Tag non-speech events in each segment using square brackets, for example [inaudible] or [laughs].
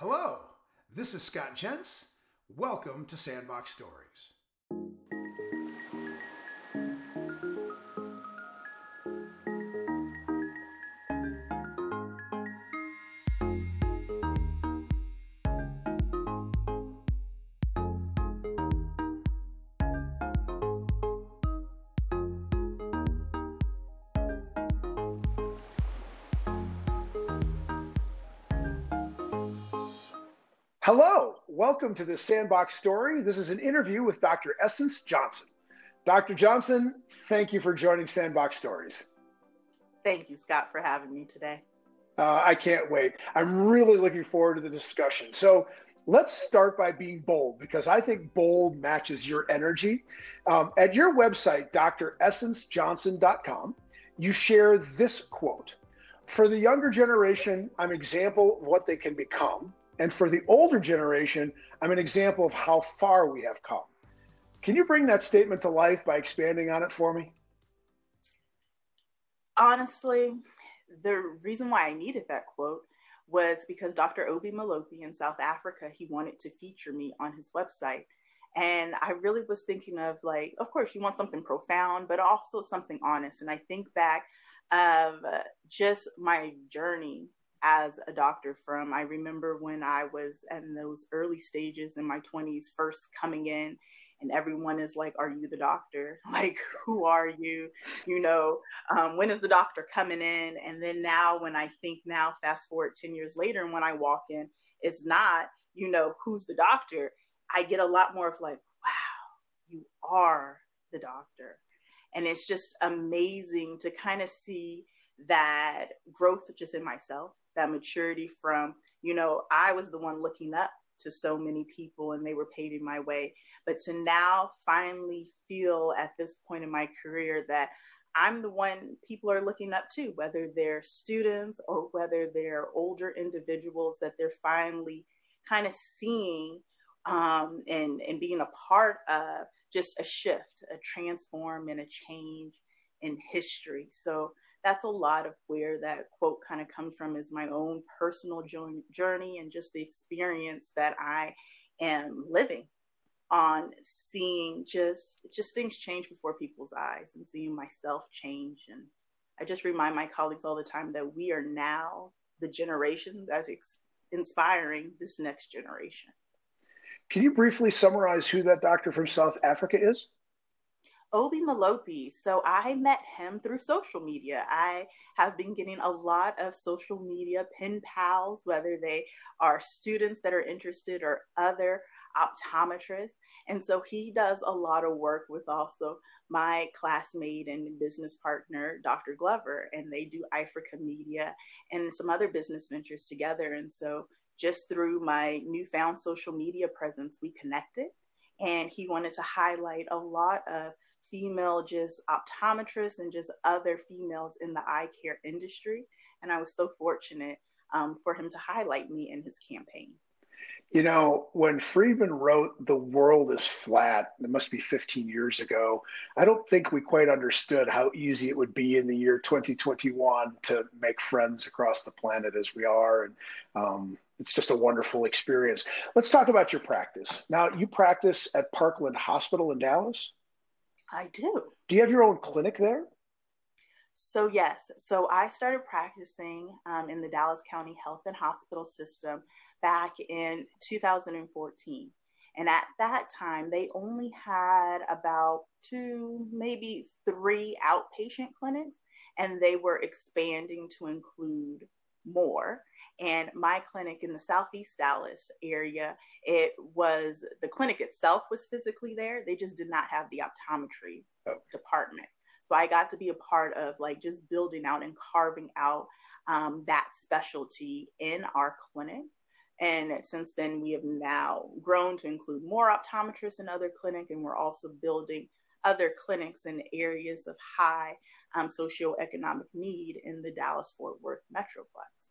Hello, this is Scott Jens. Welcome to Sandbox Stories. Hello, welcome to the Sandbox Story. This is an interview with Dr. Essence Johnson. Dr. Johnson, thank you for joining Sandbox Stories. Thank you, Scott, for having me today. Uh, I can't wait. I'm really looking forward to the discussion. So let's start by being bold because I think bold matches your energy. Um, at your website, dressencejohnson.com, you share this quote For the younger generation, I'm example of what they can become. And for the older generation, I'm an example of how far we have come. Can you bring that statement to life by expanding on it for me? Honestly, the reason why I needed that quote was because Dr. Obi Malope in South Africa, he wanted to feature me on his website. And I really was thinking of like, of course, you want something profound, but also something honest. And I think back of just my journey as a doctor from i remember when i was in those early stages in my 20s first coming in and everyone is like are you the doctor? [laughs] Like who are you? You know um, when is the doctor coming in? And then now when i think now fast forward 10 years later and when i walk in it's not you know who's the doctor? I get a lot more of like wow you are the doctor. And it's just amazing to kind of see that growth just in myself that maturity from, you know, I was the one looking up to so many people and they were paving my way. But to now finally feel at this point in my career that I'm the one people are looking up to, whether they're students or whether they're older individuals that they're finally kind of seeing um, and, and being a part of just a shift, a transform and a change in history. So that's a lot of where that quote kind of comes from is my own personal journey and just the experience that I am living on seeing just just things change before people's eyes and seeing myself change and I just remind my colleagues all the time that we are now the generation that's ex- inspiring this next generation. Can you briefly summarize who that doctor from South Africa is? Obi Malope. So I met him through social media. I have been getting a lot of social media pen pals, whether they are students that are interested or other optometrists. And so he does a lot of work with also my classmate and business partner, Dr. Glover, and they do Ifrica Media and some other business ventures together. And so just through my newfound social media presence, we connected. And he wanted to highlight a lot of female just optometrists and just other females in the eye care industry. And I was so fortunate um, for him to highlight me in his campaign. You know, when Friedman wrote The World is Flat, it must be 15 years ago, I don't think we quite understood how easy it would be in the year 2021 to make friends across the planet as we are. And um, it's just a wonderful experience. Let's talk about your practice. Now, you practice at Parkland Hospital in Dallas? I do. Do you have your own clinic there? So, yes. So, I started practicing um, in the Dallas County Health and Hospital System back in 2014. And at that time, they only had about two, maybe three outpatient clinics, and they were expanding to include more and my clinic in the southeast dallas area it was the clinic itself was physically there. They just did not have the optometry oh. department. So i got to be a part of like just building out and carving out um, that specialty in our clinic. And since then we have now grown to include more optometrists in other clinic and we're also building other clinics in areas of high um, socioeconomic need in the dallas fort worth metroplex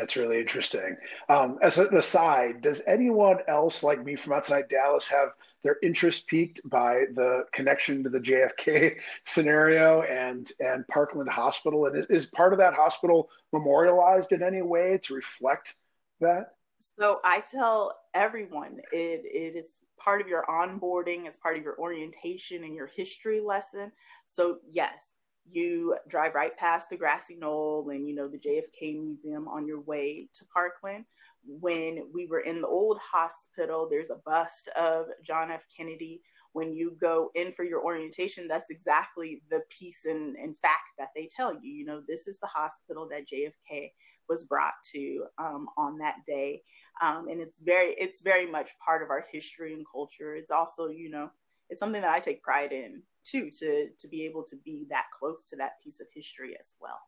that's really interesting. Um, as an aside, does anyone else like me from outside Dallas have their interest piqued by the connection to the JFK [laughs] scenario and and Parkland Hospital? And is, part of that hospital memorialized in any way to reflect that? So I tell everyone it, it is part of your onboarding, as part of your orientation and your history lesson. So yes, you drive right past the grassy knoll and you know the JFK Museum on your way to Parkland. When we were in the old hospital, there's a bust of John F. Kennedy. When you go in for your orientation, that's exactly the piece and, fact that they tell you. You know, this is the hospital that JFK was brought to um, on that day, um, and it's very it's very much part of our history and culture. It's also you know it's something that I take pride in too to to be able to be that close to that piece of history as well.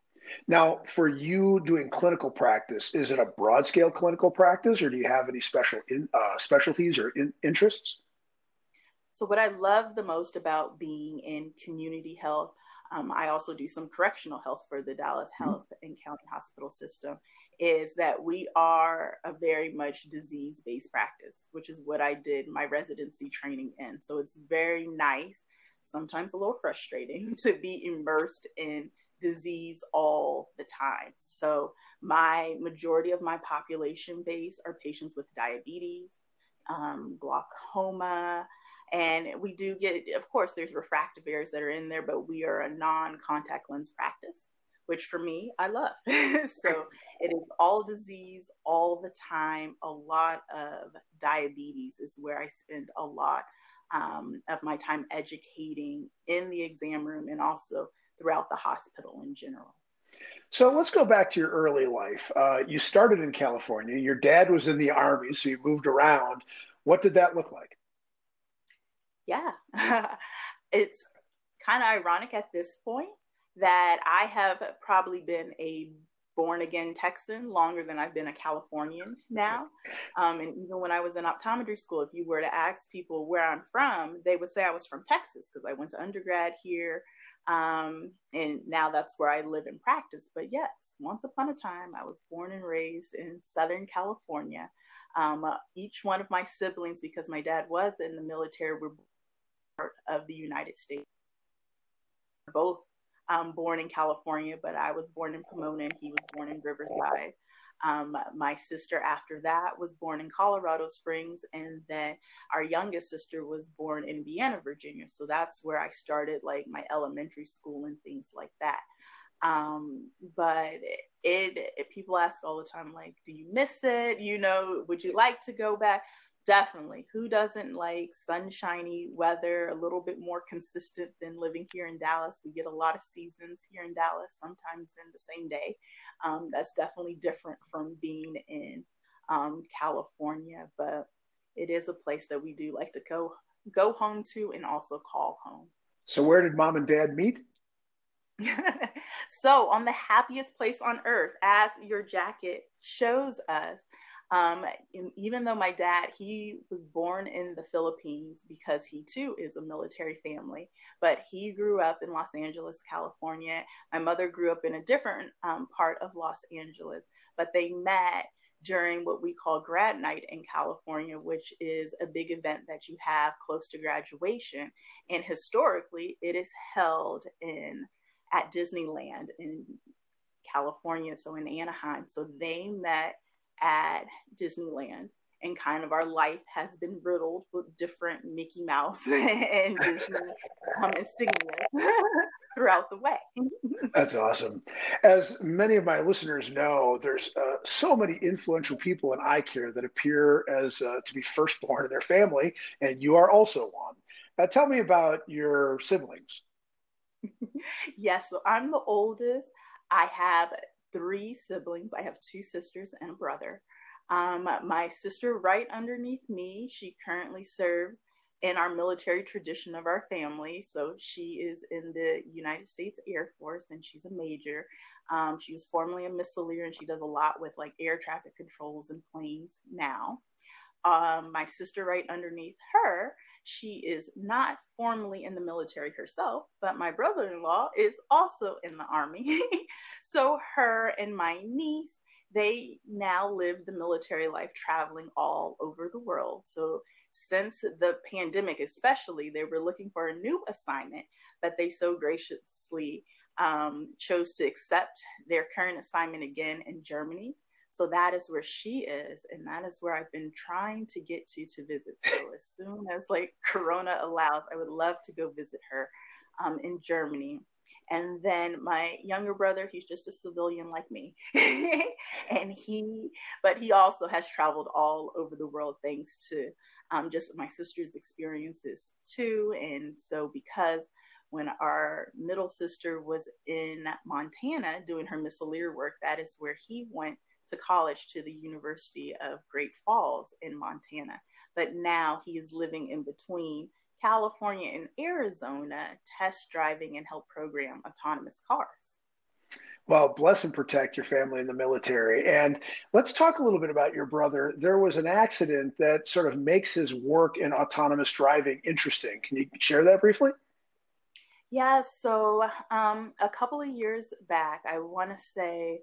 Now, for you doing clinical practice, is it a broad scale clinical practice, or do you have any special in, uh, specialties or in, interests? So, what I love the most about being in community health um, I also do some correctional health for the Dallas mm-hmm. Health mm-hmm. and County Hospital System. Is that we are a very much disease based practice, which is what I did my residency training in. So it's very nice, sometimes a little frustrating, [laughs] to be immersed in disease all the time. So my majority of my population base are patients with diabetes, um, glaucoma, and we do get, of course, there's refractive errors that are in there, but we are a non contact lens practice, which for me, I love. [laughs] so it is all disease all the time. A lot of diabetes is where I spend a lot um, of my time educating in the exam room and also throughout the hospital in general. So let's go back to your early life. Uh, you started in California. Your dad was in the Army, so you moved around. What did that look like? yeah, [laughs] it's kind of ironic at this point that I have probably been a born again Texan longer than I've been a Californian now. Um, and even when I was in optometry school, if you were to ask people where I'm from, they would say I was from Texas because I went to undergrad here. Um, and now that's where I live and practice. But yes, once upon a time, I was born and raised in Southern California. Um, uh, each one of my siblings, because my dad was in the military, were part of the United States. Both um, born in California, but I was born in Pomona and he was born in Riverside. Um, my sister, after that, was born in Colorado Springs, and then our youngest sister was born in Vienna, Virginia. So that's where I started like my elementary school and things like that. Um, but it, it, people ask all the time, like, do you miss it? You know, would you like to go back? Definitely. Who doesn't like sunshiny weather a little bit more consistent than living here in dallas? We get a lot of seasons here in dallas sometimes in the same day. Um, that's definitely different from being in um, california but it is a place that we do like to go go home to and also call home. So where did mom and dad meet? [laughs] So on the happiest place on earth as your jacket shows us um, even though my dad, he was born in the Philippines because he too is a military family, but he grew up in Los Angeles, California. My mother grew up in a different um, part of Los Angeles, but they met during what we call grad night in California, which is a big event that you have close to graduation. And historically, it is held in at Disneyland in California, so in Anaheim. So they met at Disneyland. And kind of our life has been riddled with different Mickey Mouse [laughs] and Disney um, singing [laughs] throughout the way. [laughs] That's awesome. As many of my listeners know, there's uh, so many influential people in eye care that appear as uh, to be firstborn in their family, and you are also one. Now, tell me about your siblings. yes, so I'm the oldest. I have three siblings. I have two sisters and a brother. Um, my sister, right underneath me, she currently serves in our military tradition of our family. So she is in the United States Air Force and she's a major. Um, she was formerly a missileer and she does a lot with like air traffic controls and planes now. Um, my sister, right underneath her, she is not formally in the military herself, but my brother in law is also in the Army. [laughs] so, her and my niece, they now live the military life traveling all over the world. So, since the pandemic, especially, they were looking for a new assignment, but they so graciously um, chose to accept their current assignment again in Germany. So that is where she is, and that is where I've been trying to get to to visit. [laughs] So as soon as like Corona allows, I would love to go visit her um, in Germany. And then my younger brother, he's just a civilian like me. [laughs] and he, but he also has traveled all over the world thanks to um, just my sister's experiences too. And so, because when our middle sister was in Montana doing her missileer work, that is where he went to college to the University of Great Falls in Montana. But now he is living in between California and Arizona, test driving and help program autonomous cars. Well, bless and protect your family in the military. And let's talk a little bit about your brother. There was an accident that sort of makes his work in autonomous driving interesting. Can you share that briefly? Yeah, so um, a couple of years back, I want to say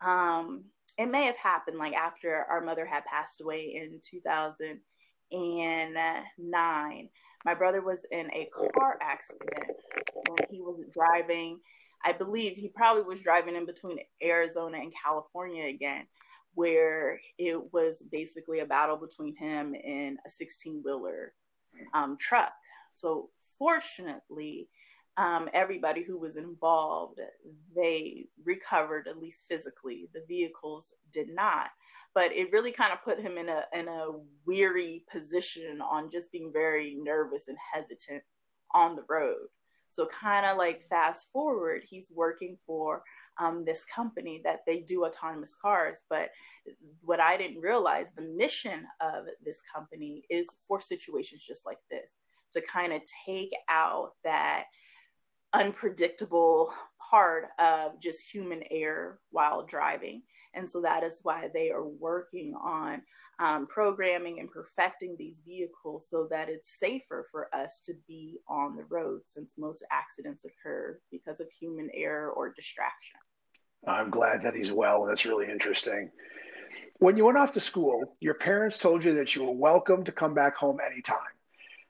um, it may have happened like after our mother had passed away in 2009. My brother was in a car accident when he was driving. I believe he probably was driving in between Arizona and California again, where it was basically a battle between him and a 16 wheeler um, truck. So, fortunately, um, everybody who was involved, they recovered at least physically. The vehicles did not, but it really kind of put him in a in a weary position on just being very nervous and hesitant on the road. So kind of like fast forward, he's working for um, this company that they do autonomous cars. But what I didn't realize, the mission of this company is for situations just like this to kind of take out that unpredictable part of just human error while driving. And so that is why they are working on um, programming and perfecting these vehicles so that it's safer for us to be on the road since most accidents occur because of human error or distraction. I'm glad that he's well. That's really interesting. When you went off to school, your parents told you that you were welcome to come back home anytime.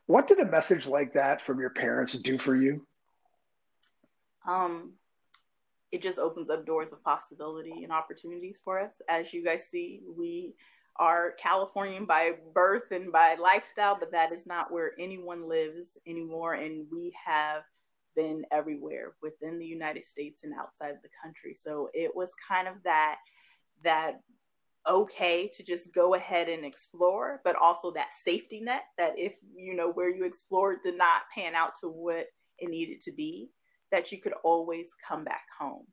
What did a message like that from your parents do for you? Um, it just opens up doors of possibility and opportunities for us. As you guys see, we are Californian by birth and by lifestyle, but that is not where anyone lives anymore. And we have been everywhere within the United States and outside of the country. So it was kind of that that okay to just go ahead and explore, but also that safety net that if you know where you explored did not pan out to what it needed to be, that you could always come back home.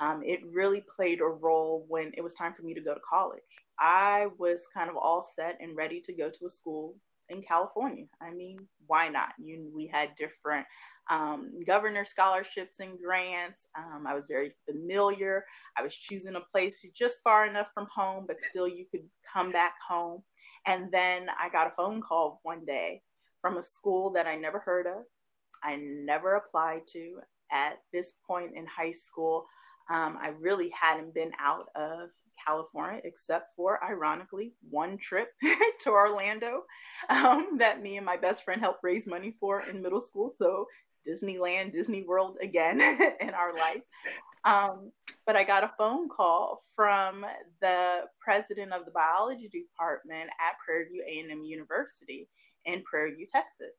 Um, it really played a role when it was time for me to go to college. I was kind of all set and ready to go to a school in California. I mean, why not? You, we had different um, governor scholarships and grants. Um, I was very familiar. I was choosing a place just far enough from home, but still you could come back home. And then I got a phone call one day from a school that I never heard of. I never applied to at this point in high school. Um, I really hadn't been out of California except for, ironically, one trip [laughs] to Orlando um, that me and my best friend helped raise money for in middle school. So Disneyland, Disney World again [laughs] in our life. Um, but I got a phone call from the president of the biology department at Prairie View A&M University in Prairie View, Texas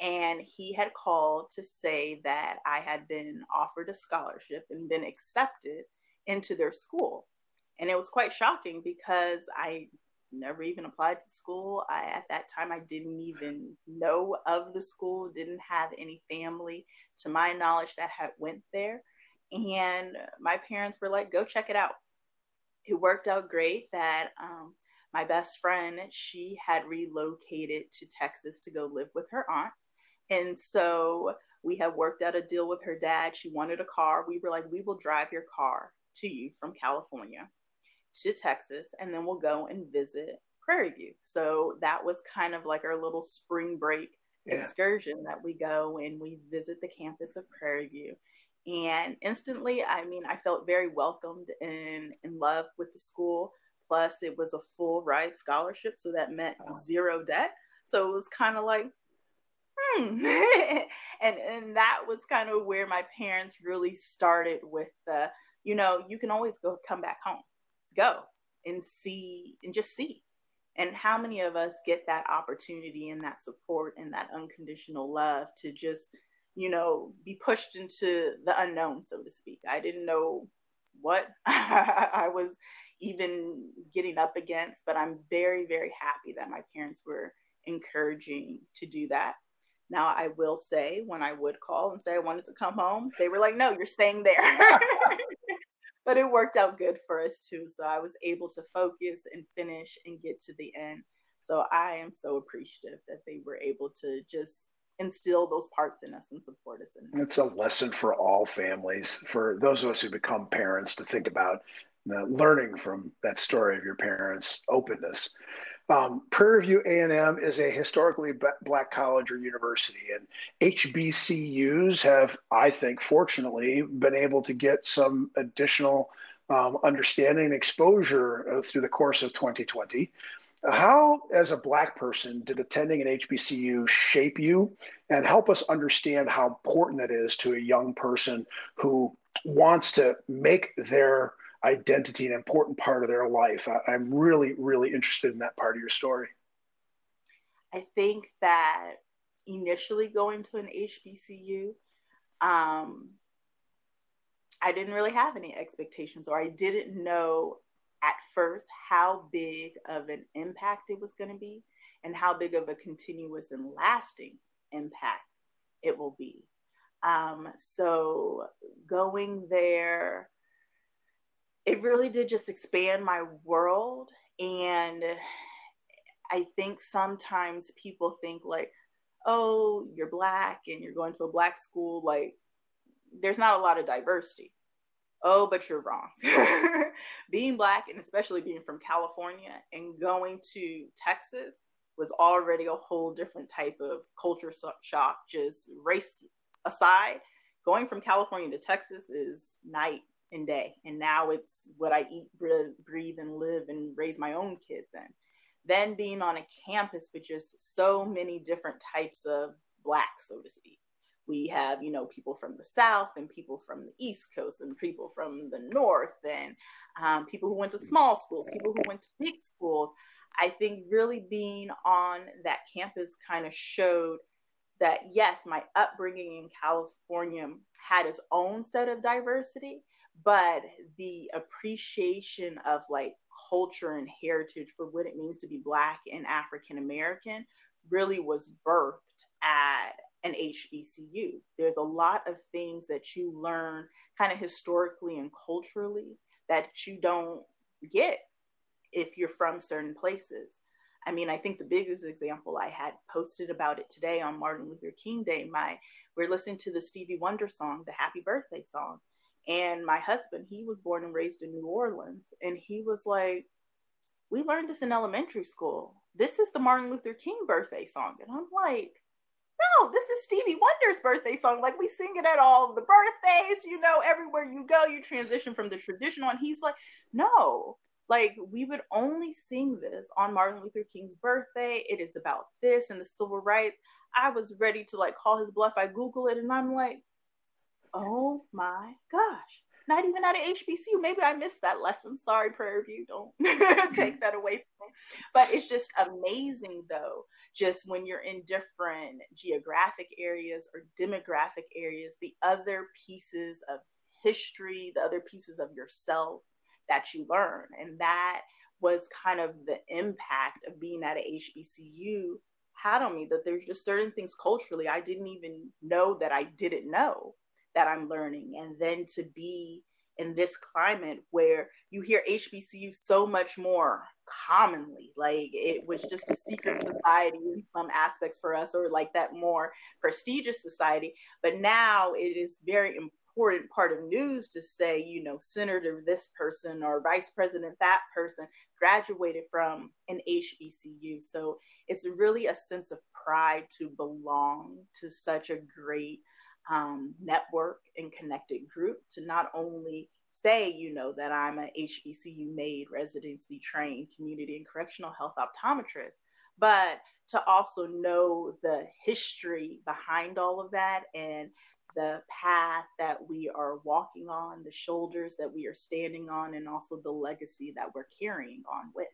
and he had called to say that I had been offered a scholarship and been accepted into their school. And it was quite shocking because I never even applied to school. I, at that time, I didn't even know of the school, didn't have any family, to my knowledge, that had went there. And my parents were like, go check it out. It worked out great that um, my best friend, she had relocated to Texas to go live with her aunt. And so we have worked out a deal with her dad. She wanted a car. We were like, we will drive your car to you from California to Texas, and then we'll go and visit Prairie View. So that was kind of like our little spring break yeah. excursion that we go and we visit the campus of Prairie View. And instantly, I mean, I felt very welcomed and in love with the school. Plus, it was a full ride scholarship, so that meant zero debt. So it was kind of like, hmm. [laughs] and and that was kind of where my parents really started with the, you know, you can always go come back home. Go. and see and just see. And how many of us get that opportunity and that support and that unconditional love to just, you know, be pushed into the unknown, so to speak? I didn't know what [laughs] I was even getting up against, but I'm very, very happy that my parents were encouraging to do that. Now, I will say, when I would call and say I wanted to come home, they were like, no, you're staying there. [laughs] [laughs] but it worked out good for us too. So I was able to focus and finish and get to the end. So I am so appreciative that they were able to just instill those parts in us and support us in It's a lesson for all families, for those of us who become parents to think about learning from that story of your parents' openness. Um, Prairie View A&M is a historically black college or university, and HBCUs have, I think, fortunately, been able to get some additional um, understanding and exposure uh, through the course of 2020. How, as a Black person, did attending an HBCU shape you and help us understand how important that is to a young person who wants to make their identity an important part of their life? I, I'm really, really interested in that part of your story. I think that initially going to an HBCU, um, I didn't really have any expectations, or I didn't know at first how big of an impact it was going to be and how big of a continuous and lasting impact it will be. Um, so going there, it really did just expand my world. And I think sometimes people think like, oh, you're black and you're going to a black school, like there's not a lot of diversity. Oh, but you're wrong. [laughs] being black and especially being from California and going to Texas was already a whole different type of culture shock, just race aside. Going from California to Texas is night and day. And now it's what I eat, breathe, and live and raise my own kids in. Then being on a campus with just so many different types of Black, so to speak we have you know people from the south and people from the east coast and people from the north and um, people who went to small schools people who went to big schools i think really being on that campus kind of showed that yes my upbringing in california had its own set of diversity but the appreciation of like culture and heritage for what it means to be black and african american really was birthed at an HBCU. There's a lot of things that you learn kind of historically and culturally that you don't get if you're from certain places. I mean, I think the biggest example I had posted about it today on Martin Luther King Day. My we're listening to the Stevie Wonder song, the Happy Birthday song. And my husband, he was born and raised in New Orleans, and he was like, We learned this in elementary school. This is the Martin Luther King birthday song. And I'm like, no, this is Stevie Wonder's birthday song. Like we sing it at all the birthdays, you know, everywhere you go, you transition from the traditional. And he's like, no, like we would only sing this on Martin Luther King's birthday. It is about this and the civil rights. I was ready to like call his bluff. I Google it and I'm like, oh my gosh not even at an HBCU. Maybe I missed that lesson. Sorry, Prairie View. Don't [laughs] take that away from me. But it's just amazing, though, just when you're in different geographic areas or demographic areas, the other pieces of history, the other pieces of yourself that you learn. And that was kind of the impact of being at a HBCU had on me that there's just certain things culturally I didn't even know that I didn't know that I'm learning. And then to be in this climate where you hear HBCU so much more commonly. Like it was just a secret mm-hmm. society in some aspects for us, or like that more prestigious society. But now it is very important part of news to say, you know, Senator this person or Vice President that person graduated from an HBCU. So it's really a sense of pride to belong to such a great um, network and connected group to not only say, you know, that I'm an HBCU made residency trained community and correctional health optometrist, but to also know the history behind all of that and the path that we are walking on, the shoulders that we are standing on, and also the legacy that we're carrying on with.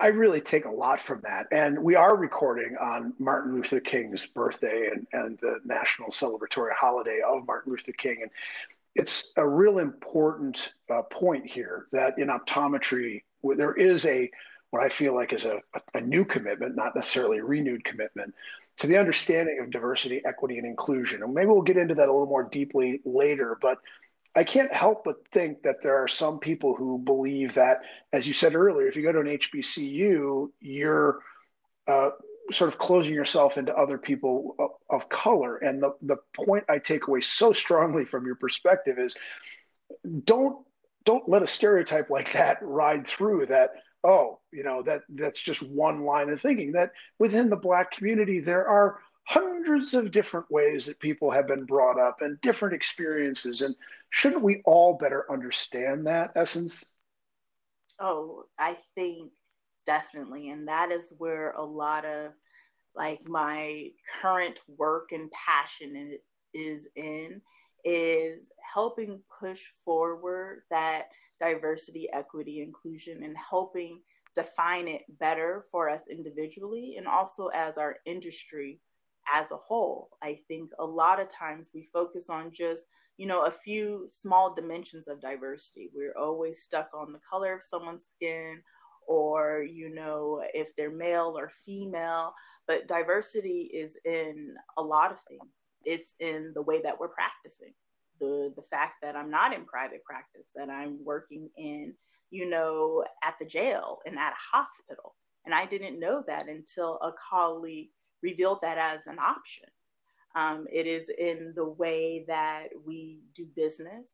I really take a lot from that. And we are recording on Martin Luther King's birthday and, and the national celebratory holiday of Martin Luther King. And it's a real important uh, point here that in optometry, there is a what I feel like is a, a new commitment, not necessarily a renewed commitment to the understanding of diversity, equity, and inclusion. And maybe we'll get into that a little more deeply later. But I can't help but think that there are some people who believe that, as you said earlier, if you go to an HBCU, you're uh, sort of closing yourself into other people of, of color. And the, the point I take away so strongly from your perspective is don't don't let a stereotype like that ride through that oh you know that that's just one line of thinking that within the black community there are hundreds of different ways that people have been brought up and different experiences. And shouldn't we all better understand that essence? Oh i think definitely. And that is where a lot of like my current work and passion is in is helping push forward that diversity equity inclusion and helping define it better for us individually and also as our industry as a whole. I think a lot of times we focus on just, you know, a few small dimensions of diversity. We're always stuck on the color of someone's skin or, you know, if they're male or female, but diversity is in a lot of things. It's in the way that we're practicing. The the fact that I'm not in private practice, that I'm working in, you know, at the jail and at a hospital. And I didn't know that until a colleague revealed that as an option. Um, it is in the way that we do business.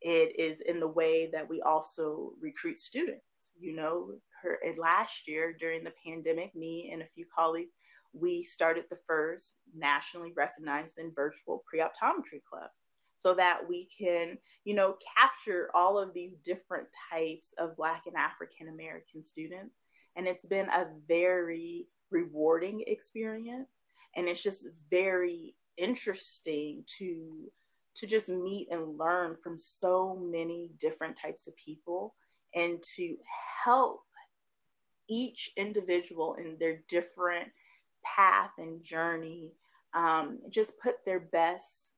It is in the way that we also recruit students. You know, her, last year during the pandemic, me and a few colleagues, we started the first nationally recognized and virtual pre-optometry club so that we can, you know, capture all of these different types of Black and African American students. And it's been a very rewarding experience. And it's just very interesting to to just meet and learn from so many different types of people and to help each individual in their different path and journey um, just put their best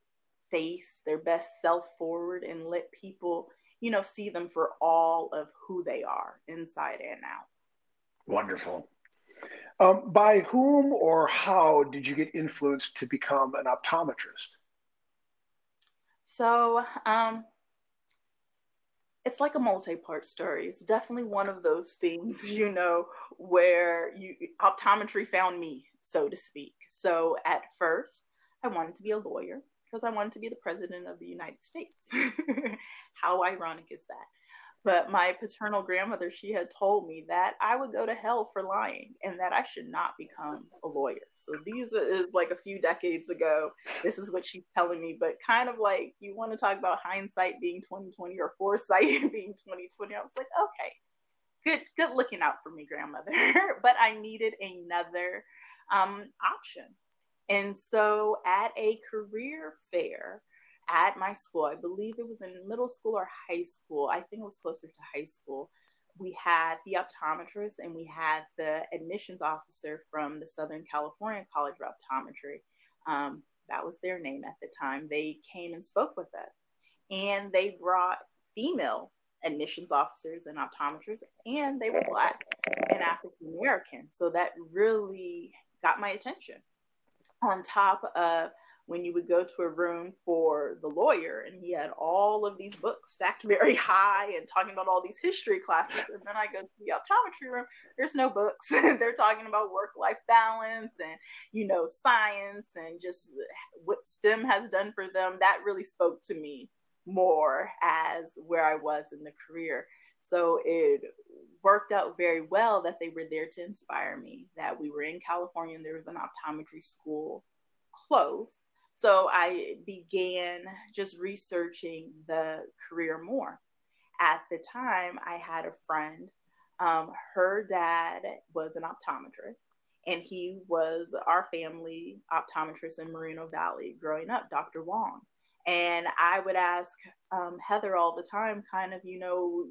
face their best self forward and let people you know see them for all of who they are inside and out. Wonderful um, by whom or how did you get influenced to become an optometrist? So, um, it's like a multi-part story. It's definitely one of those things, [laughs] you know, where you optometry found me, so to speak. So at first, I wanted to be a lawyer because I wanted to be the president of the United States. [laughs] How ironic is that? But my paternal grandmother, she had told me that I would go to hell for lying and that I should not become a lawyer. So these is like a few decades ago. This is what she's telling me. But kind of like you want to talk about hindsight being 2020 or foresight [laughs] being 2020. I was like, okay, good, good looking out for me, grandmother. [laughs] but I needed another um, option. And so at a career fair, at my school, I believe it was in middle school or high school. I think it was closer to high school. We had the optometrist and we had the admissions officer from the Southern California College of Optometry. Um, that was their name at the time. They came and spoke with us, and they brought female admissions officers and optometrists, and they were Black and African American. So that really got my attention. On top of when you would go to a room for the lawyer and he had all of these books stacked [laughs] very high and talking about all these history classes. And then i go to the optometry room there's no books. [laughs] They're talking about work life balance and you know science and just what stem has done for them. That really spoke to me more as where i was in the career. So it worked out very well that they were there to inspire me that we were in california and there was an optometry school close so I began just researching the career more. At the time, I had a friend, um, her dad was an optometrist, And he was our family optometrist in Moreno Valley growing up, Dr. Wong. And I would ask um, Heather all the time, kind of, you know,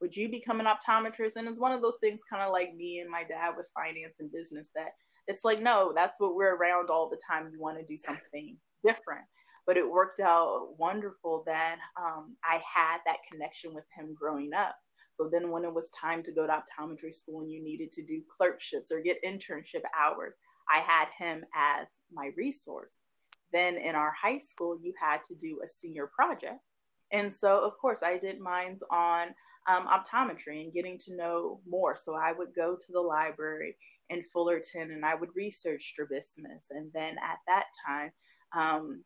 would you become an optometrist? And it's one of those things, kind of like me and my dad with finance and business, that it's like, no, that's what we're around all the time. You want to do something different. But it worked out wonderful that um, I had that connection with him growing up. So then, when it was time to go to optometry school and you needed to do clerkships or get internship hours, I had him as my resource. Then in our high school, you had to do a senior project. And so, of course, I did mines on um, optometry and getting to know more. So I would go to the library in Fullerton and I would research strabismus. And then at that time, um,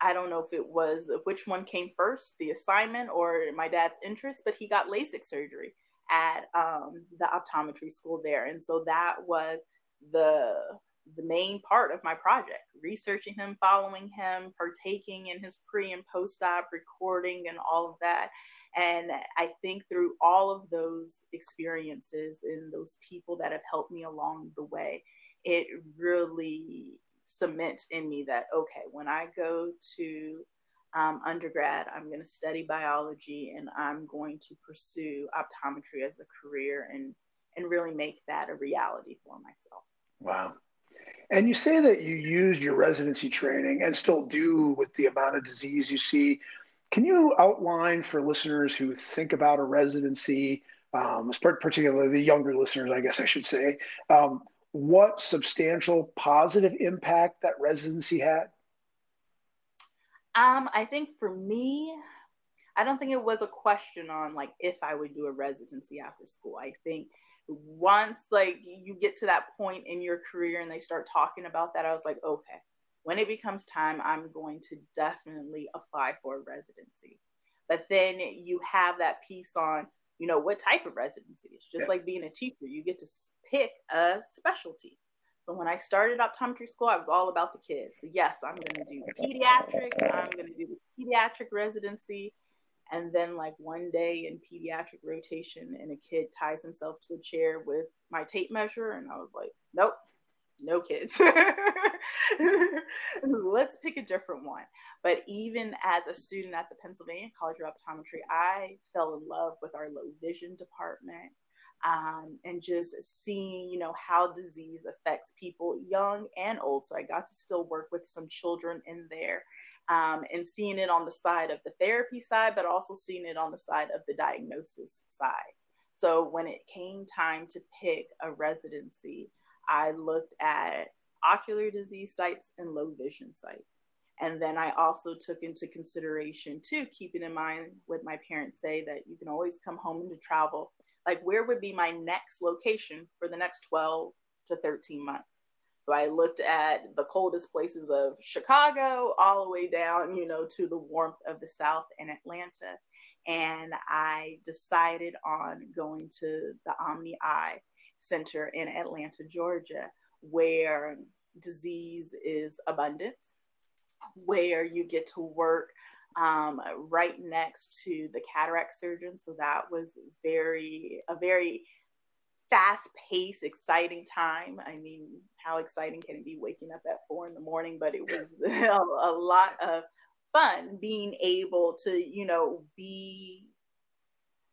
I don't know if it was which one came first, the assignment or my dad's interest, but he got LASIK surgery at um, the optometry school there. And so that was the the main part of my project researching him following him partaking in his pre and post op recording and all of that and i think through all of those experiences and those people that have helped me along the way it really cements in me that okay when i go to um, undergrad i'm going to study biology and i'm going to pursue optometry as a career and and really make that a reality for myself wow and you say that you used your residency training and still do with the amount of disease you see. Can you outline for listeners who think about a residency, um, particularly the younger listeners, I guess I should say, um, what substantial positive impact that residency had? Um, I think for me, I don't think it was a question on like if I would do a residency after school. I think once like you get to that point in your career and they start talking about that, I was like, okay, when it becomes time, I'm going to definitely apply for a residency. But then you have that piece on, you know, what type of residency. It's just yeah. like being a teacher, you get to pick a specialty. So when I started optometry school, I was all about the kids. So yes, I'm going to do pediatrics. I'm going to do the pediatric residency. And then, like one day in pediatric rotation, and a kid ties himself to a chair with my tape measure, and I was like, nope, no kids. [laughs] Let's pick a different one. But even as a student at the Pennsylvania College of Optometry, I fell in love with our low vision department. Um, and just seeing, you know, how disease affects people young and old. So I got to still work with some children in there um, and seeing it on the side of the therapy side, but also seeing it on the side of the diagnosis side. So when it came time to pick a residency, I looked at ocular disease sites and low vision sites. And then I also took into consideration, too, keeping in mind what my parents say that you can always come home and to travel. Like, where would be my next location for the next 12 to 13 months? So I looked at the coldest places of Chicago all the way down, you know, to the warmth of the South and Atlanta. And I decided on going to the Omni Eye Center in Atlanta, Georgia, where disease is abundant, where you get to work um, right next to the cataract surgeon. So that was very, a very fast paced, exciting time. I mean, how exciting can it be waking up at four in the morning? But it was [laughs] a lot of fun being able to, you know, be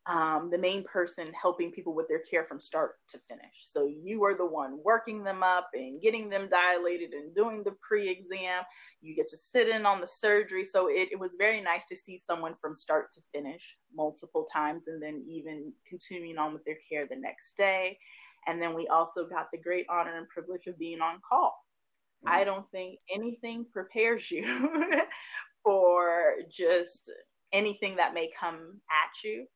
um, the main person helping people with their care from start to finish. So you are the one working them up and getting them dilated and doing the pre exam. You get to sit in on the surgery. So it, it was very nice to see someone from start to finish multiple times and then even continuing on with their care the next day. And then we also got the great honor and privilege of being on call. Mm-hmm. I don't think anything prepares you [laughs] for just anything that may come at you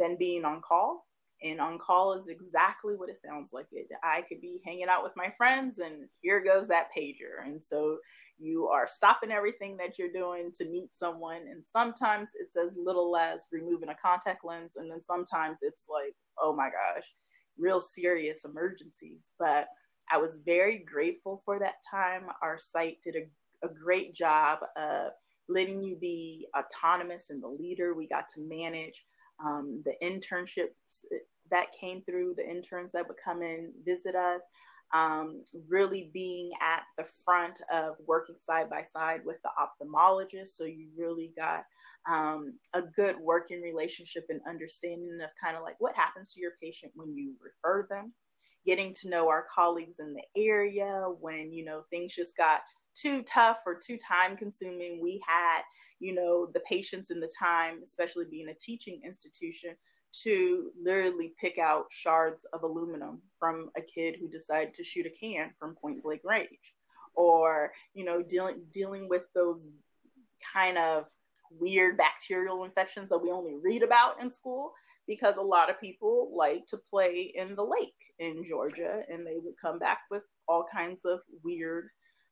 than being on call. And on call is exactly what it sounds like. It I could be hanging out with my friends, and here goes that pager. And so you are stopping everything that you're doing to meet someone. And sometimes it's as little as removing a contact lens, and then sometimes it's like, oh my gosh, real serious emergencies. But I was very grateful for that time. Our site did a, a great job of letting you be autonomous and the leader. We got to manage um, the internships that came through, the interns that would come in, visit us. um, really being at the front of working side by side with the ophthalmologist. So you really got um, a good working relationship and understanding of kind of like what happens to your patient when you refer them, getting to know our colleagues in the area when, you know, things just got too tough or too time consuming. We had, you know, the patience and the time, especially being a teaching institution, to literally pick out shards of aluminum from a kid who decided to shoot a can from point blank range or you know dealing dealing with those kind of weird bacterial infections that we only read about in school because a lot of people like to play in the lake in Georgia and they would come back with all kinds of weird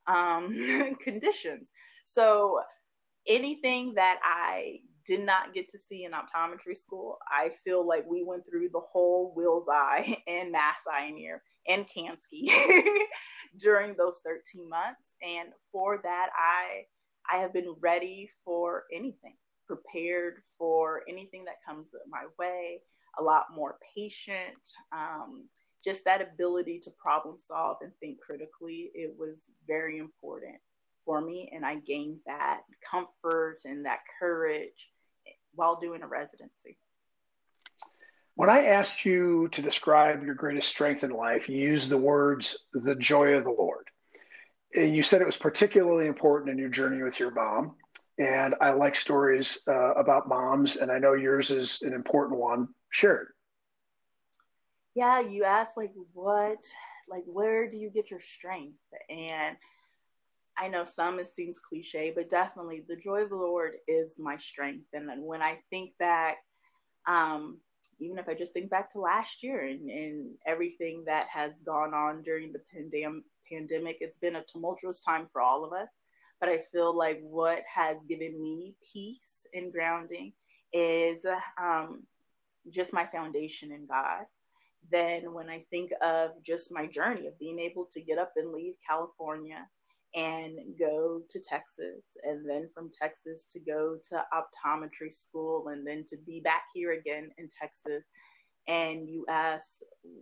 um, [laughs] conditions. So anything that I did not get to see in optometry school, I feel like we went through the whole Wills Eye [laughs] and Mass Eye and ear and Kanski [laughs] during those 13 months. And for that, I I have been ready for anything, prepared for anything that comes my way, a lot more patient. Um, just that ability to problem solve and think critically, it was very important for me. And I gained that comfort and that courage while doing a residency. When I asked you to describe your greatest strength in life, you used the words the joy of the Lord And you said it was particularly important in your journey with your mom. And I like stories uh, about moms, and I know yours is an important one. Share Yeah, you asked like what, like where do you get your strength? And I know some it seems cliche, but definitely the joy of the Lord is my strength. And when I think back, um, even if I just think back to last year and, and everything that has gone on during the pandemic pandemic. It's been a tumultuous time for all of us, but I feel like what has given me peace and grounding is um, just my foundation in God. Then, when I think of just my journey of being able to get up and leave California and go to Texas, and then from Texas to go to optometry school, and then to be back here again in Texas. And you ask,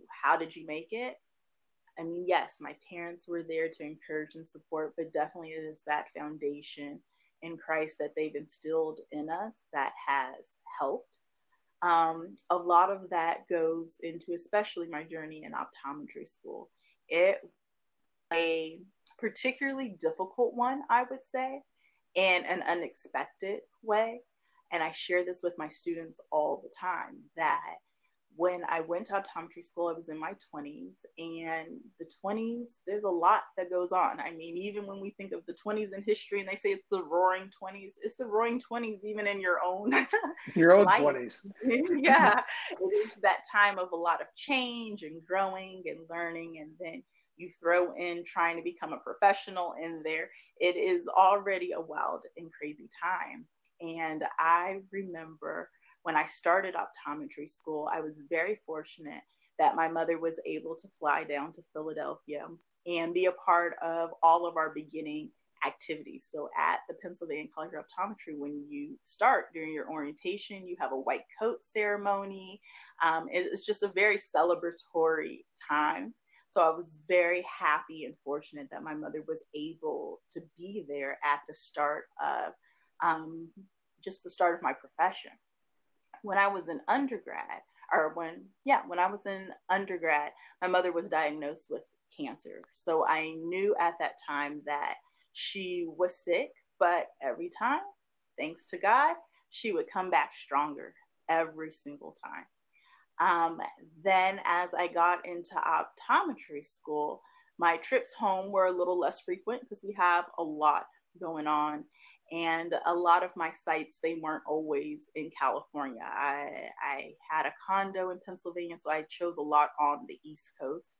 How did you make it? I mean, yes, my parents were there to encourage and support, but definitely it is that foundation in Christ that they've instilled in us that has helped. Um, a lot of that goes into especially my journey in optometry school. It a particularly difficult one, I would say, in an unexpected way. And I share this with my students all the time that when I went to optometry school, I was in my 20s, and the 20s, there's a lot that goes on. I mean, even when we think of the 20s in history and they say it's the roaring 20s, it's the roaring 20s, even in your own [laughs] your own life. 20s. [laughs] yeah, it is that time of a lot of change and growing and learning, and then you throw in trying to become a professional in there. It is already a wild and crazy time. And I remember when I started optometry school, I was very fortunate that my mother was able to fly down to Philadelphia and be a part of all of our beginning activities. So at the Pennsylvania College of Optometry, when you start during your orientation, you have a white coat ceremony. Um, it's just a very celebratory time. So I was very happy and fortunate that my mother was able to be there at the start of um, just the start of my profession when I was an undergrad, or when, yeah, when I was in undergrad, my mother was diagnosed with cancer. So I knew at that time that she was sick, but every time, thanks to God, she would come back stronger every single time. Um, then, as I got into optometry school, my trips home were a little less frequent because we have a lot going on and a lot of my sites they weren't always in california. I i had a condo in pennsylvania so i chose a lot on the east coast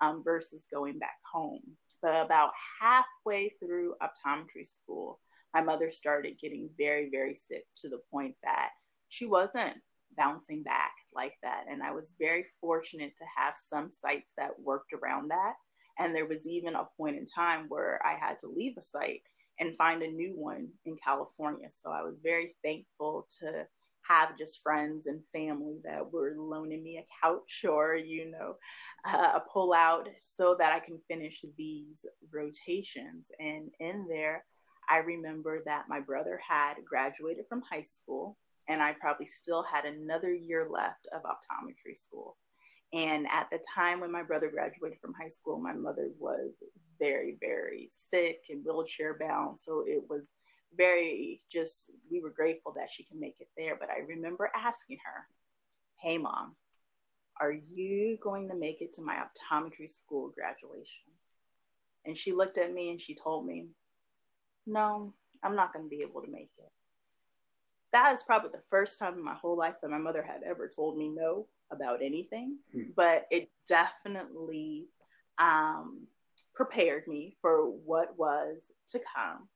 um, versus going back home. But about halfway through optometry school my mother started getting very very sick to the point that she wasn't bouncing back like that. And i was very fortunate to have some sites that worked around that. And there was even a point in time where i had to leave a site and find a new one in California. So I was very thankful to have just friends and family that were loaning me a couch [laughs] or, you know, uh, a pull out so that I can finish these rotations. And in there, I remember that my brother had graduated from high school and I probably still had another year left of optometry school. And at the time when my brother graduated from high school, my mother was very, very sick and wheelchair bound. So it was very just, we were grateful that she can make it there. But I remember asking her, Hey, mom, are you going to make it to my optometry school graduation? And she looked at me and she told me, No, I'm not going to be able to make it. That is probably the first time in my whole life that my mother had ever told me no about anything, hmm. but it definitely um, prepared me for what was to come.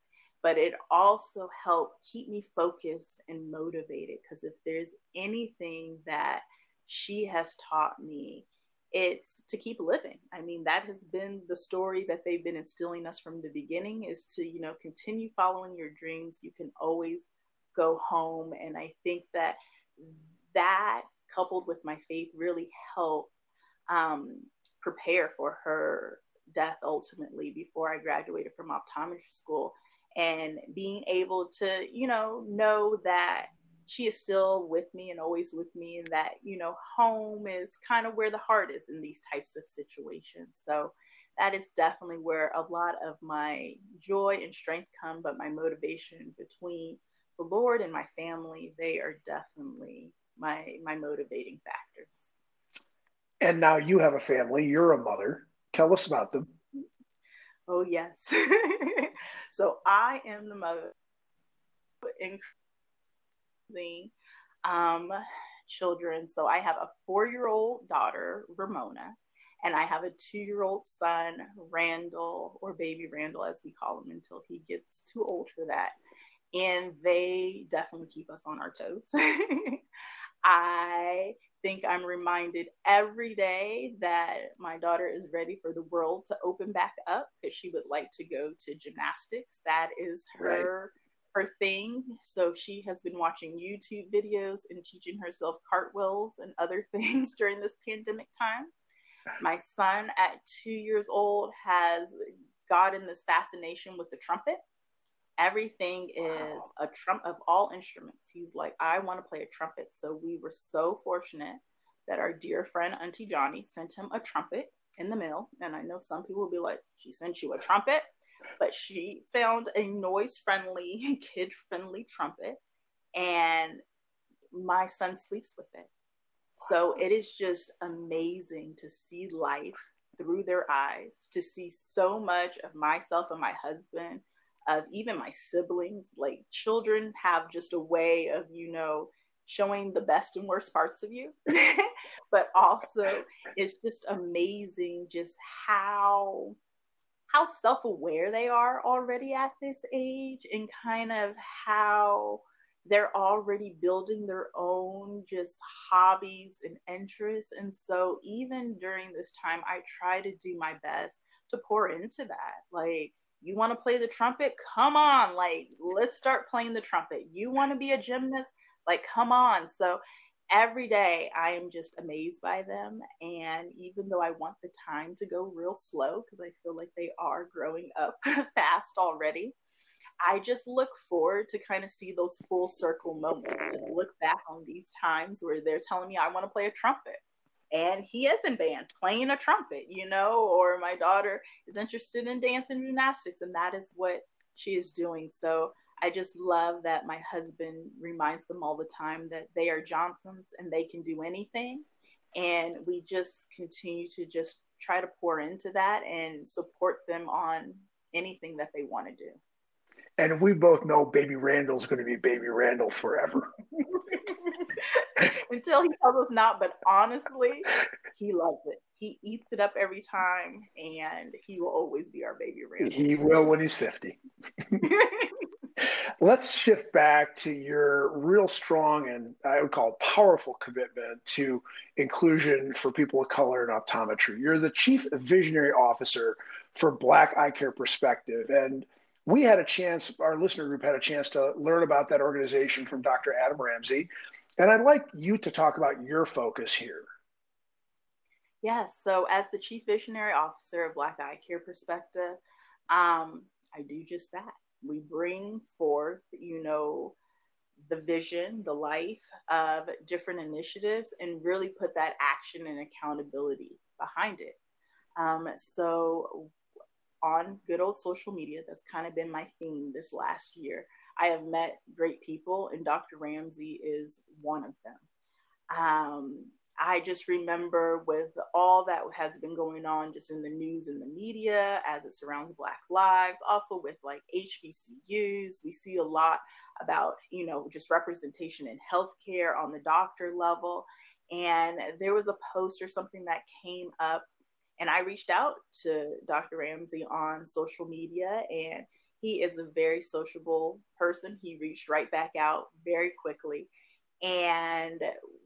But it also helped keep me focused and motivated because if there's anything that she has taught me, it's to keep living. I mean, that has been the story that they've been instilling us from the beginning is to, you know, continue following your dreams. You can always go home. And I think that that coupled with my faith really helped um, prepare for her death ultimately before I graduated from optometry school and being able to, you know, know that she is still with me and always with me and that, you know, home is kind of where the heart is in these types of situations. So that is definitely where a lot of my joy and strength come, but my motivation between the Lord and my family, they are definitely my my motivating factors. And now you have a family, you're a mother. Tell us about them. Oh yes. [laughs] so I am the mother of increasing um, children. So I have a four-year-old daughter, Ramona, and I have a two-year-old son, Randall, or baby Randall, as we call him, until he gets too old for that. And they definitely keep us on our toes. [laughs] I think I'm reminded every day that my daughter is ready for the world to open back up because she would like to go to gymnastics. That is her right. her thing. So she has been watching YouTube videos and teaching herself cartwheels and other [laughs] things during this pandemic time. My son at 2 years old has gotten this fascination with the trumpet everything is wow. a trump of all instruments. He's like, I want to play a trumpet. So we were so fortunate that our dear friend Auntie Johnny sent him a trumpet in the mail. And I know some people will be like, she sent you a trumpet, but she found a noise friendly, [laughs] kid friendly trumpet. And my son sleeps with it. So it is just amazing to see life through their eyes, to see so much of myself and my husband of even my siblings. Like children have just a way of, you know, showing the best and worst parts of you. [laughs] but also it's just amazing just how how self-aware they are already at this age and kind of how they're already building their own just hobbies and interests and so even during this time i try to do my best to pour into that like you want to play the trumpet? Come on, like let's start playing the trumpet. You want to be a gymnast? Like come on. So every day I am just amazed by them and even though I want the time to go real slow because I feel like they are growing up [laughs] fast already, I just look forward to kind of see those full circle moments to look back on these times where they're telling me I want to play a trumpet and he is in band playing a trumpet, you know, or my daughter is interested in dance and gymnastics, and that is what she is doing. So I just love that my husband reminds them all the time that they are Johnsons and they can do anything. And we just continue to just try to pour into that and support them on anything that they want to do. And we both know Baby Randall's going to be Baby Randall forever. [laughs] [laughs] until he tells us not. But honestly, he loves it. He eats it up every time, and he will always be our baby Randall. He will when he's 50. [laughs] Let's shift back to your real strong and I would call powerful commitment to inclusion for people of color in optometry. You're the chief visionary officer for Black Eye Care Perspective. And we had a chance, our listener group had a chance to learn about that organization from Dr. Adam Ramsey. And I'd like you to talk about your focus here. Yes. So, as the Chief Visionary Officer of Black Eye Care Perspective, um, I do just that. We bring forth, you know, the vision, the life of different initiatives, and really put that action and accountability behind it. Um, so, on good old social media, that's kind of been my theme this last year. I have met great people, and Dr. Ramsey is one of them. Um, I just remember with all that has been going on just in the news and the media as it surrounds Black lives, also with like HBCUs, we see a lot about, you know, just representation in healthcare on the doctor level. And there was a post or something that came up, and I reached out to Dr. Ramsey on social media, and he is a very sociable person. He reached right back out very quickly. And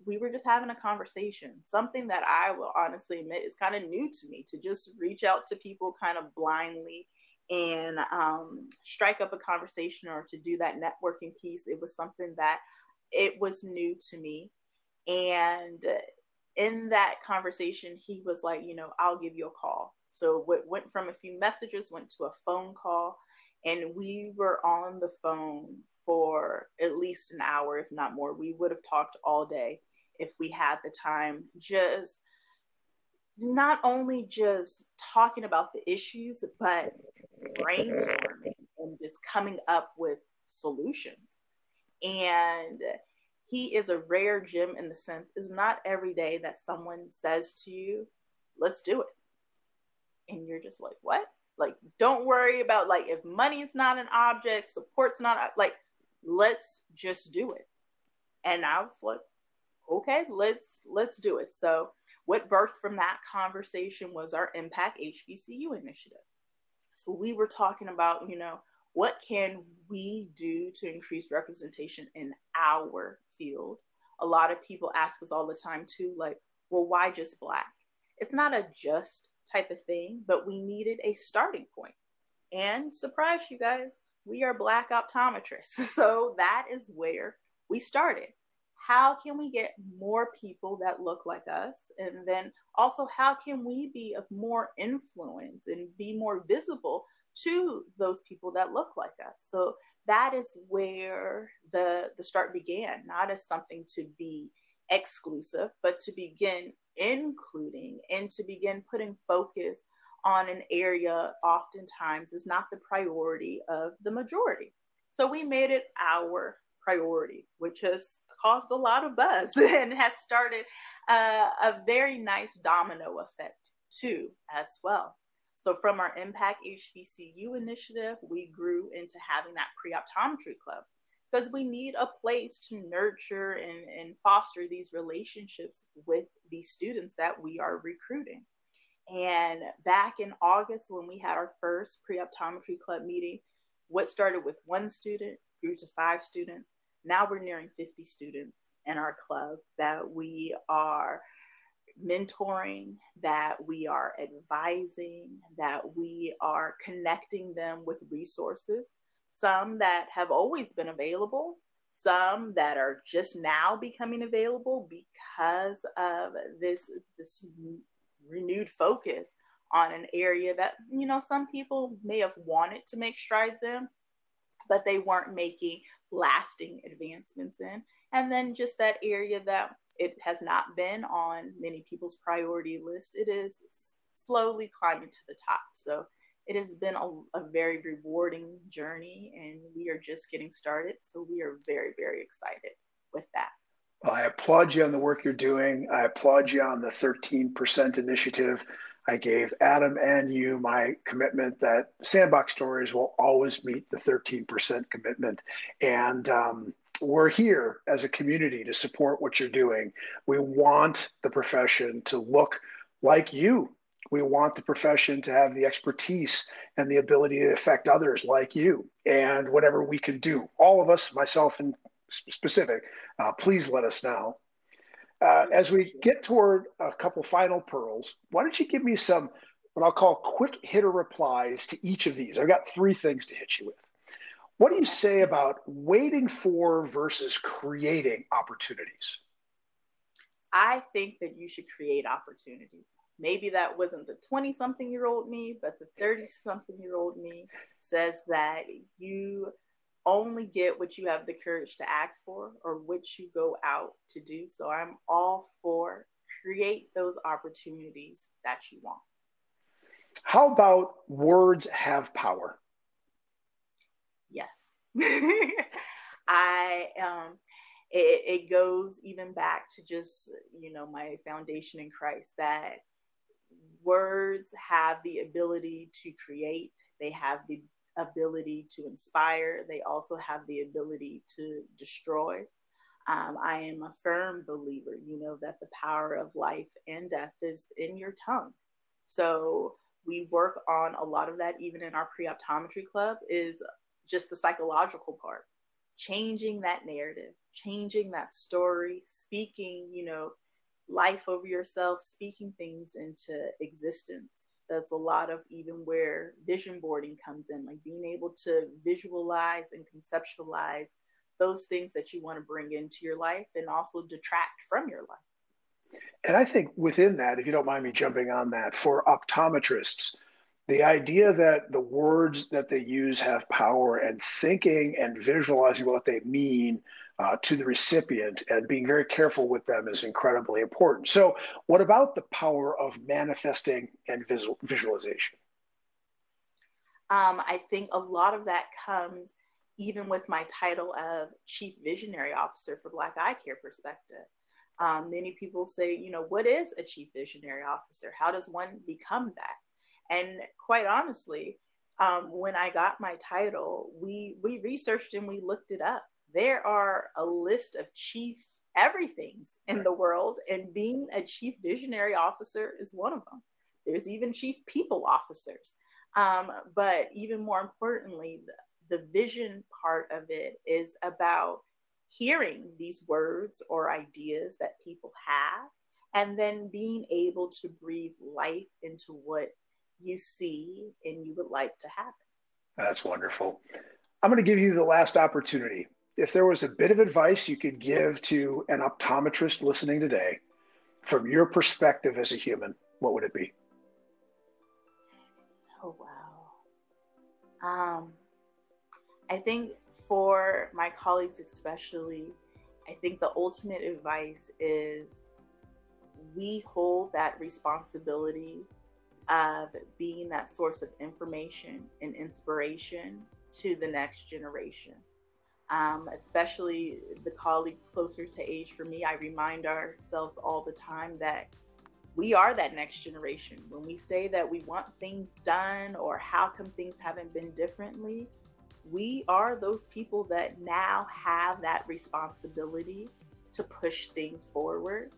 we were just having a conversation. Something that i will honestly admit is kind of new to me to just reach out to people kind of blindly and um, strike up a conversation or to do that networking piece. It was something that it was new to me. And in that conversation he was like you know i'll give you a call. So what went from a few messages went to a phone call and we were on the phone for at least an hour, if not more. We would have talked all day if we had the time. Just not only just talking about the issues, but brainstorming and just coming up with solutions. And he is a rare gem in the sense is not every day that someone says to you, let's do it. And you're just like, what? Like, don't worry about like if money's not an object, support's not like let's just do it. And I was like, okay, let's let's do it. So what birthed from that conversation was our Impact HBCU initiative. So we were talking about, you know, what can we do to increase representation in our field? A lot of people ask us all the time too, like, well, why just black? It's not a just type of thing, but we needed a starting point. And surprise you guys, we are Black optometrists. [laughs] So that is where we started. How can we get more people that look like us? And then also, how can we be of more influence and be more visible to those people that look like us? So that is where the, the start began, not as something to be exclusive, but to begin including and to begin putting focus on an area oftentimes is not the priority of the majority. So we made it our priority, which has caused a lot of buzz [laughs] and has started a very nice domino effect too, as well. So from our Impact HBCU initiative, we grew into having that pre-optometry club because we need a place to nurture and, and foster these relationships with these students that we are recruiting. And back in August, when we had our first pre optometry club meeting, what started with one student grew to five students. Now we're nearing 50 students in our club that we are mentoring, that we are advising, that we are connecting them with resources, some that have always been available, some that are just now becoming available because of this, this renewed focus on an area that you know some people may have wanted to make strides in but they weren't making lasting advancements in. And then just that area that it has not been on many people's priority list it is slowly climbing to the top. So it has been a, a very rewarding journey and we are just getting started so we are very very excited with that Well, I applaud you on the work you're doing. I applaud you on the 13% initiative. I gave Adam and you my commitment that Sandbox Stories will always meet the 13% commitment. And um, we're here as a community to support what you're doing. We want the profession to look like you. We want the profession to have the expertise and the ability to affect others like you. And whatever we can do, all of us, myself and specific, uh, please let us know. Uh, as we get toward a couple final pearls, why don't you give me some what I'll call quick hitter replies to each of these? I've got three things to hit you with. What do you say about waiting for versus creating opportunities? I think that you should create opportunities. Maybe that wasn't the 20 something year old me, but the 30 something year old me says that you only get what you have the courage to ask for or what you go out to do. So I'm all for create those opportunities that you want. How about words have power? Yes. [laughs] I um it, it goes even back to just you know my foundation in Christ that words have the ability to create they have the ability to inspire they also have the ability to destroy. Um, i am a firm believer you know that the power of life and death is in your tongue. So we work on a lot of that even in our pre-optometry club is just the psychological part. Changing that narrative changing that story speaking you know life over yourself speaking things into existence. That's a lot of even where vision boarding comes in like being able to visualize and conceptualize those things that you want to bring into your life and also detract from your life. And i think within that if you don't mind me jumping on that for optometrists the idea that the words that they use have power and thinking and visualizing what they mean uh, to the recipient and being very careful with them is incredibly important. So, what about the power of manifesting and visual, visualization? Um, I think a lot of that comes even with my title of Chief Visionary Officer for Black Eye Care Perspective. Um, many people say, you know, what is a Chief Visionary Officer? How does one become that? And quite honestly, um, when I got my title, we we researched and we looked it up. There are a list of chief everything's in the world, and being a chief visionary officer is one of them. There's even chief people officers. Um, but even more importantly, the, the vision part of it is about hearing these words or ideas that people have and then being able to breathe life into what you see and you would like to happen. That's wonderful. I'm going to give you the last opportunity. If there was a bit of advice you could give to an optometrist listening today, from your perspective as a human, what would it be? Oh, wow. Um, I think for my colleagues, especially, I think the ultimate advice is we hold that responsibility of being that source of information and inspiration to the next generation. Um, especially the colleague closer to age for me, I remind ourselves all the time that we are that next generation. When we say that we want things done or how come things haven't been differently, we are those people that now have that responsibility to push things forward.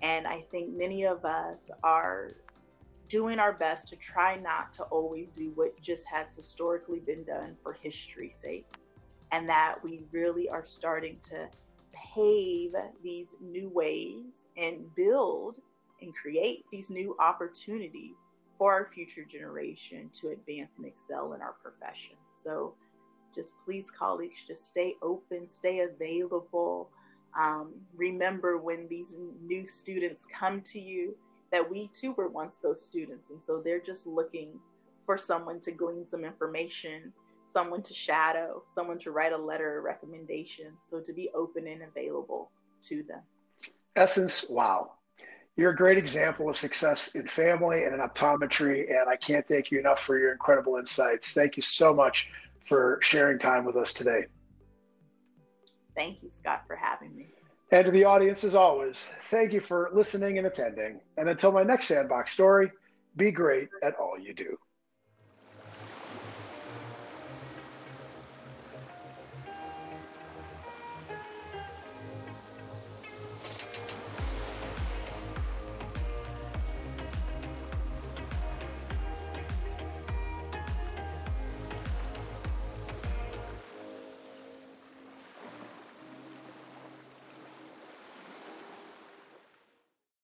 And I think many of us are doing our best to try not to always do what just has historically been done for history's sake. And that we really are starting to pave these new ways and build and create these new opportunities for our future generation to advance and excel in our profession. So, just please, colleagues, just stay open, stay available. Um, remember when these new students come to you, that we too were once those students. And so they're just looking for someone to glean some information, someone to shadow, someone to write a letter of recommendation. So to be open and available to them. Essence, wow. You're a great example of success in family and in optometry. And I can't thank you enough for your incredible insights. Thank you so much for sharing time with us today. Thank you, Scott, for having me. And to the audience, as always, thank you for listening and attending. And until my next Sandbox story, be great at all you do.